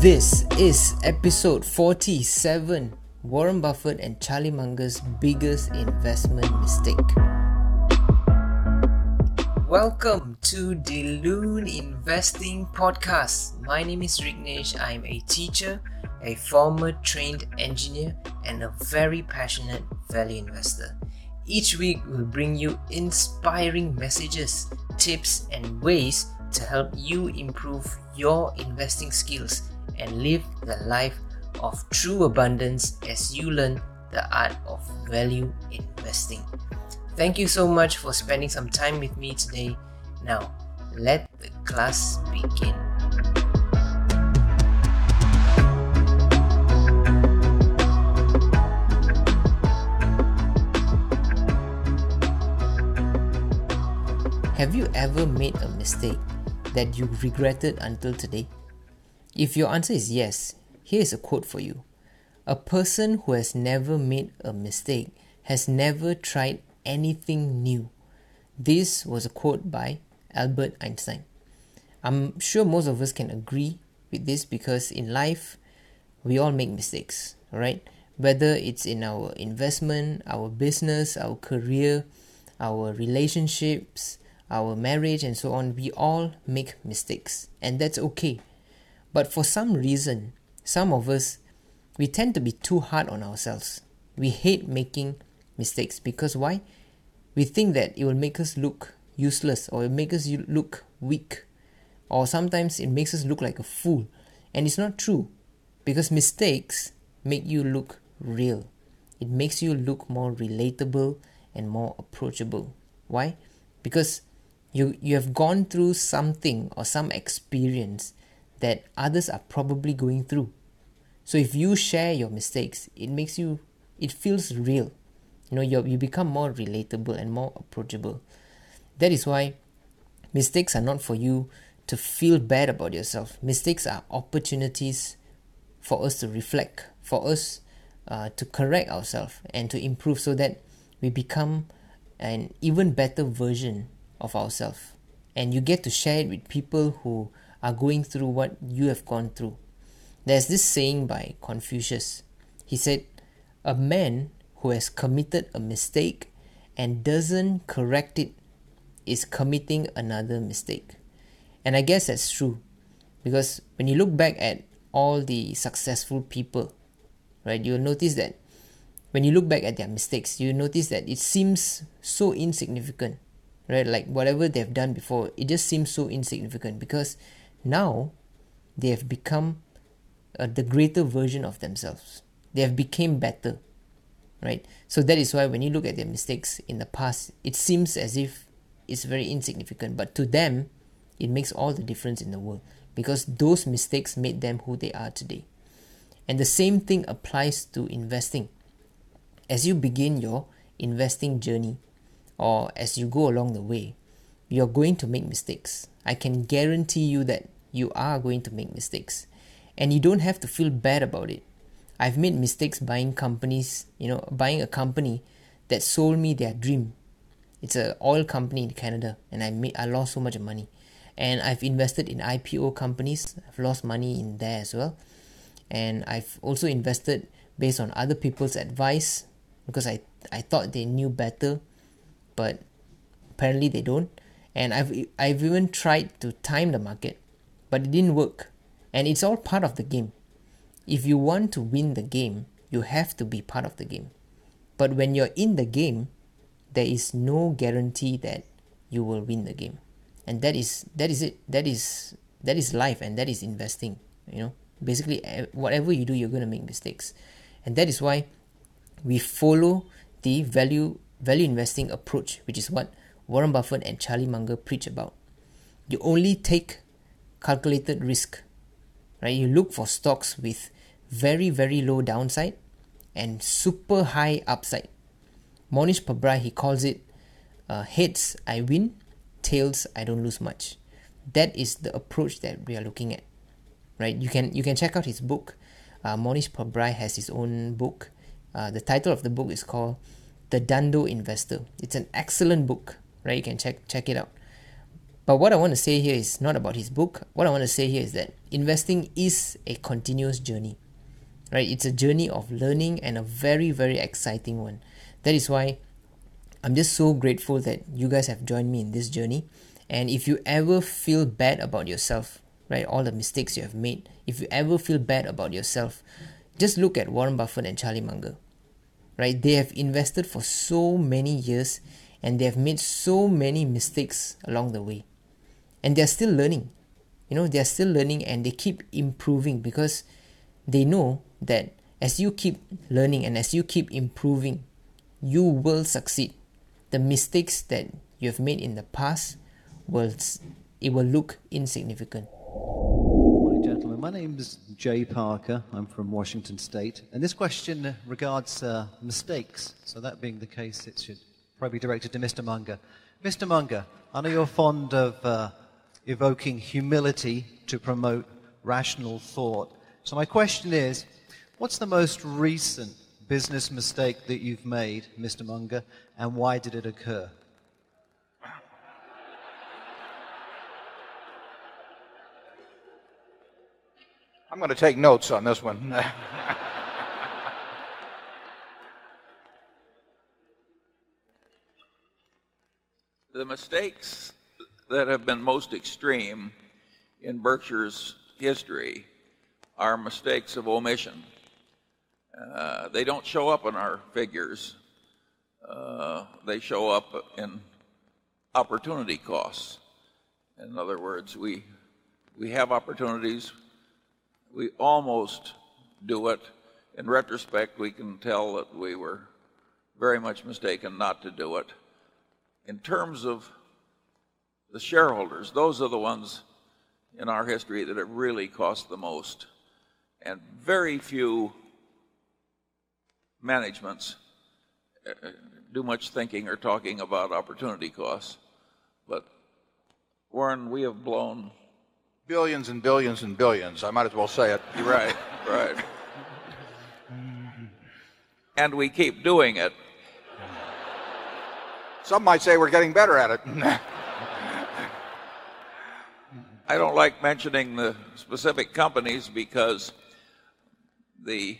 This is episode 47 Warren Buffett and Charlie Munger's biggest investment mistake. Welcome to the Loon Investing Podcast. My name is Rignesh. I'm a teacher, a former trained engineer, and a very passionate value investor. Each week, we'll bring you inspiring messages, tips, and ways to help you improve your investing skills and live the life of true abundance as you learn the art of value investing. Thank you so much for spending some time with me today. Now, let the class begin. Have you ever made a mistake that you regretted until today? If your answer is yes, here is a quote for you. A person who has never made a mistake has never tried anything new. This was a quote by Albert Einstein. I'm sure most of us can agree with this because in life, we all make mistakes, right? Whether it's in our investment, our business, our career, our relationships, our marriage, and so on, we all make mistakes, and that's okay but for some reason, some of us, we tend to be too hard on ourselves. We hate making mistakes because why? We think that it will make us look useless or it makes us look weak or sometimes it makes us look like a fool. And it's not true because mistakes make you look real. It makes you look more relatable and more approachable. Why? Because you you have gone through something or some experience that others are probably going through. So if you share your mistakes, it makes you it feels real. You know, you you become more relatable and more approachable. That is why mistakes are not for you to feel bad about yourself. Mistakes are opportunities for us to reflect, for us uh, to correct ourselves and to improve so that we become an even better version of ourselves. And you get to share it with people who are going through what you have gone through. There's this saying by Confucius. He said, A man who has committed a mistake and doesn't correct it is committing another mistake. And I guess that's true because when you look back at all the successful people, right, you'll notice that when you look back at their mistakes, you notice that it seems so insignificant, right? Like whatever they've done before, it just seems so insignificant because now they have become uh, the greater version of themselves. They have become better right? So that is why when you look at their mistakes in the past it seems as if it's very insignificant. But to them it makes all the difference in the world because those mistakes made them who they are today. And the same thing applies to investing. As you begin your investing journey or as you go along the way you're going to make mistakes. I can guarantee you that you are going to make mistakes. And you don't have to feel bad about it. I've made mistakes buying companies, you know, buying a company that sold me their dream. It's an oil company in Canada and I made I lost so much money. And I've invested in IPO companies. I've lost money in there as well. And I've also invested based on other people's advice because I I thought they knew better, but apparently they don't and I've I've even tried to time the market, but it didn't work. And it's all part of the game. If you want to win the game, you have to be part of the game. But when you're in the game, there is no guarantee that you will win the game. And that is that is it. That is that is life and that is investing, you know. Basically whatever you do you're going to make mistakes. And that is why we follow the value value investing approach, which is what Warren Buffett and Charlie Munger preach about. You only take calculated risk, right? You look for stocks with very, very low downside and super high upside. Mohnish Pabrai, he calls it uh, heads I win, tails I don't lose much. That is the approach that we are looking at, right? You can you can check out his book. Uh, Mohnish Pabrai has his own book. Uh, the title of the book is called The Dhandho Investor. It's an excellent book right you can check check it out But what I want to say here is not about his book. What I want to say here is that investing is a continuous journey. Right? It's a journey of learning and a very very exciting one. That is why I'm just so grateful that you guys have joined me in this journey. And if you ever feel bad about yourself, right, all the mistakes you have made, if you ever feel bad about yourself, just look at Warren Buffett and Charlie Munger. Right? They have invested for so many years and they have made so many mistakes along the way. And they're still learning. You know, they're still learning and they keep improving because they know that as you keep learning and as you keep improving, you will succeed. The mistakes that you have made in the past will it will look insignificant. Morning, gentlemen. My name is Jay Parker. I'm from Washington State, and this question regards uh, mistakes. So that being the case, it should probably directed to Mr. Munger. Mr. Munger, I know you're fond of uh, evoking humility to promote rational thought. So my question is, what's the most recent business mistake that you've made, Mr. Munger, and why did it occur? I'm going to take notes on this one. the mistakes that have been most extreme in Berkshire's history are mistakes of omission. Uh, they don't show up in our figures. Uh, they show up in opportunity costs. In other words, we, we have opportunities, we almost do it. In retrospect, we can tell that we were very much mistaken not to do it. In terms of the shareholders, those are the ones in our history that have really cost the most. And very few managements uh, do much thinking or talking about opportunity costs. But Warren, we have blown billions and billions and billions. I might as well say it. You're right, right. and we keep doing it. Some might say we're getting better at it. I don't like mentioning the specific companies because the,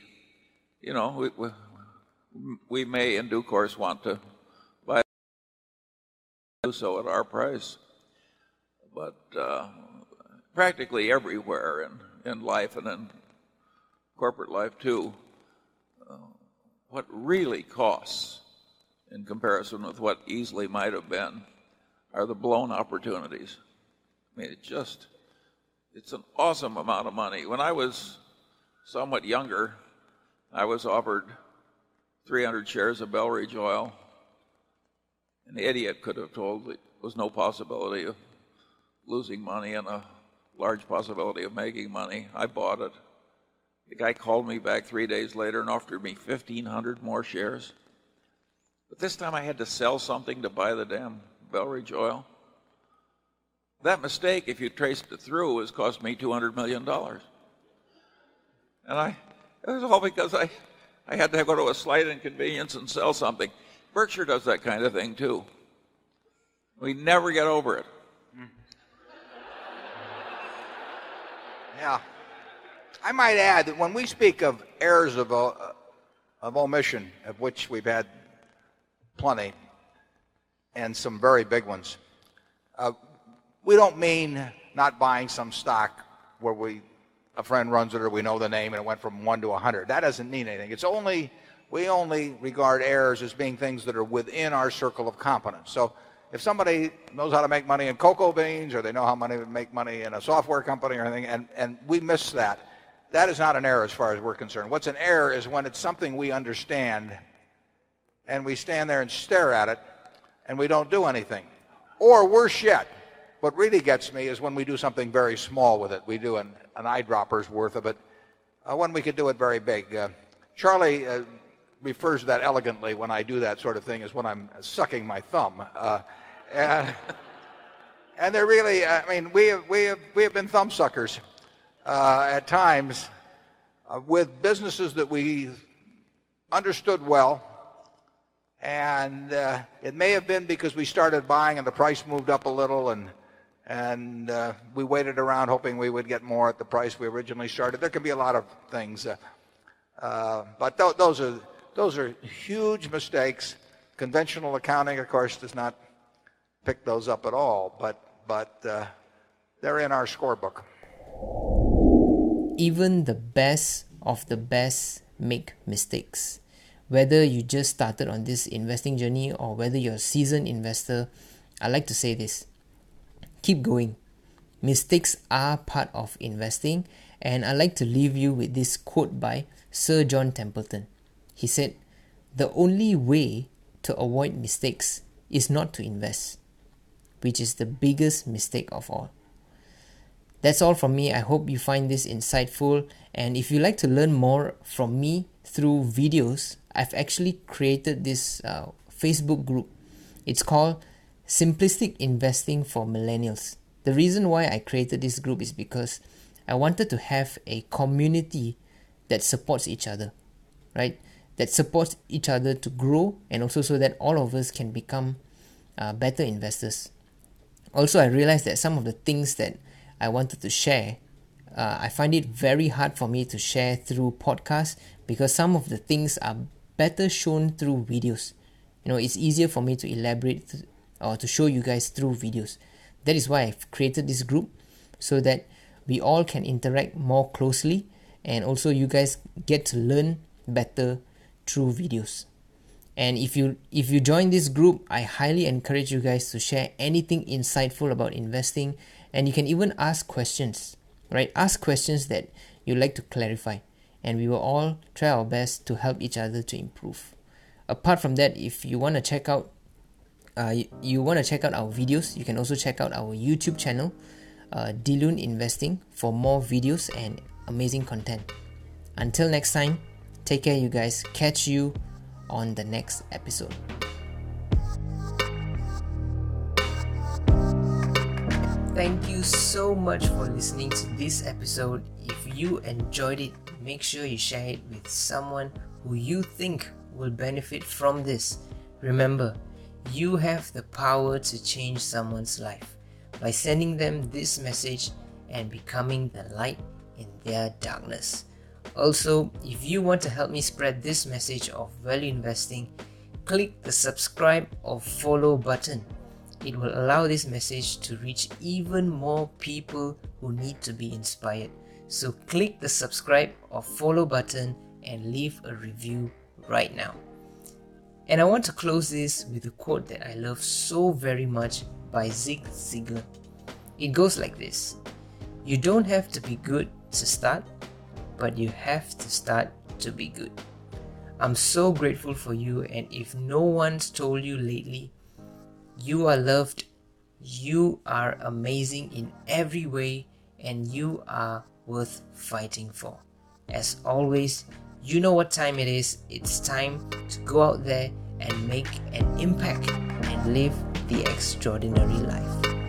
you know, we, we, we may in due course want to buy do so at our price. But uh, practically everywhere in, in life and in corporate life too, uh, what really costs in comparison with what easily might have been are the blown opportunities. I mean, it just, it's an awesome amount of money. When I was somewhat younger, I was offered 300 shares of Belridge Oil. An idiot could have told there was no possibility of losing money and a large possibility of making money. I bought it. The guy called me back three days later and offered me 1,500 more shares. But this time I had to sell something to buy the damn Belridge oil. That mistake, if you traced it through, has cost me $200 million. And I, it was all because I, I had to go to a slight inconvenience and sell something. Berkshire does that kind of thing too. We never get over it. Yeah. I might add that when we speak of errors of, uh, of omission, of which we've had plenty, and some very big ones, uh, we don't mean not buying some stock where we a friend runs it or we know the name and it went from 1 to a 100. That doesn't mean anything. It's only we only regard errors as being things that are within our circle of competence. So if somebody knows how to make money in cocoa beans or they know how money to make money in a software company or anything and, and we miss that, that is not an error as far as we're concerned. What's an error is when it's something we understand and we stand there and stare at it and we don't do anything. Or worse yet, what really gets me is when we do something very small with it. We do an, an eyedropper's worth of it uh, when we could do it very big. Uh, Charlie uh, refers to that elegantly when I do that sort of thing as when I'm sucking my thumb. Uh, and, and they're really, I mean, we have, we have, we have been thumb suckers uh, at times uh, with businesses that we understood well. And uh, it may have been because we started buying and the price moved up a little and and uh, we waited around hoping we would get more at the price we originally started. There can be a lot of things, uh, uh, but th- those are those are huge mistakes. Conventional accounting, of course, does not pick those up at all, but but uh, they're in our scorebook. Even the best of the best make mistakes. Whether you just started on this investing journey or whether you're a seasoned investor, I like to say this keep going. Mistakes are part of investing, and I like to leave you with this quote by Sir John Templeton. He said, The only way to avoid mistakes is not to invest, which is the biggest mistake of all. That's all from me. I hope you find this insightful. And if you'd like to learn more from me through videos, I've actually created this uh, Facebook group. It's called Simplistic Investing for Millennials. The reason why I created this group is because I wanted to have a community that supports each other, right? That supports each other to grow and also so that all of us can become uh, better investors. Also, I realized that some of the things that I wanted to share, uh, I find it very hard for me to share through podcasts because some of the things are better shown through videos. You know, it's easier for me to elaborate or to show you guys through videos. That is why I've created this group so that we all can interact more closely and also you guys get to learn better through videos. And if you if you join this group, I highly encourage you guys to share anything insightful about investing and you can even ask questions, right? Ask questions that you'd like to clarify and we will all try our best to help each other to improve. Apart from that, if you want to check out uh, you, you want to check out our videos, you can also check out our YouTube channel, uh, Dilun Investing, for more videos and amazing content. Until next time, take care, you guys. Catch you on the next episode. Thank you so much for listening to this episode. If you enjoyed it, make sure you share it with someone who you think will benefit from this. Remember, you have the power to change someone's life by sending them this message and becoming the light in their darkness. Also, if you want to help me spread this message of value investing, click the subscribe or follow button. It will allow this message to reach even more people who need to be inspired. So, click the subscribe or follow button and leave a review right now. And I want to close this with a quote that I love so very much by Zig Ziglar. It goes like this You don't have to be good to start, but you have to start to be good. I'm so grateful for you, and if no one's told you lately, you are loved, you are amazing in every way, and you are worth fighting for. As always, you know what time it is. It's time to go out there and make an impact and live the extraordinary life.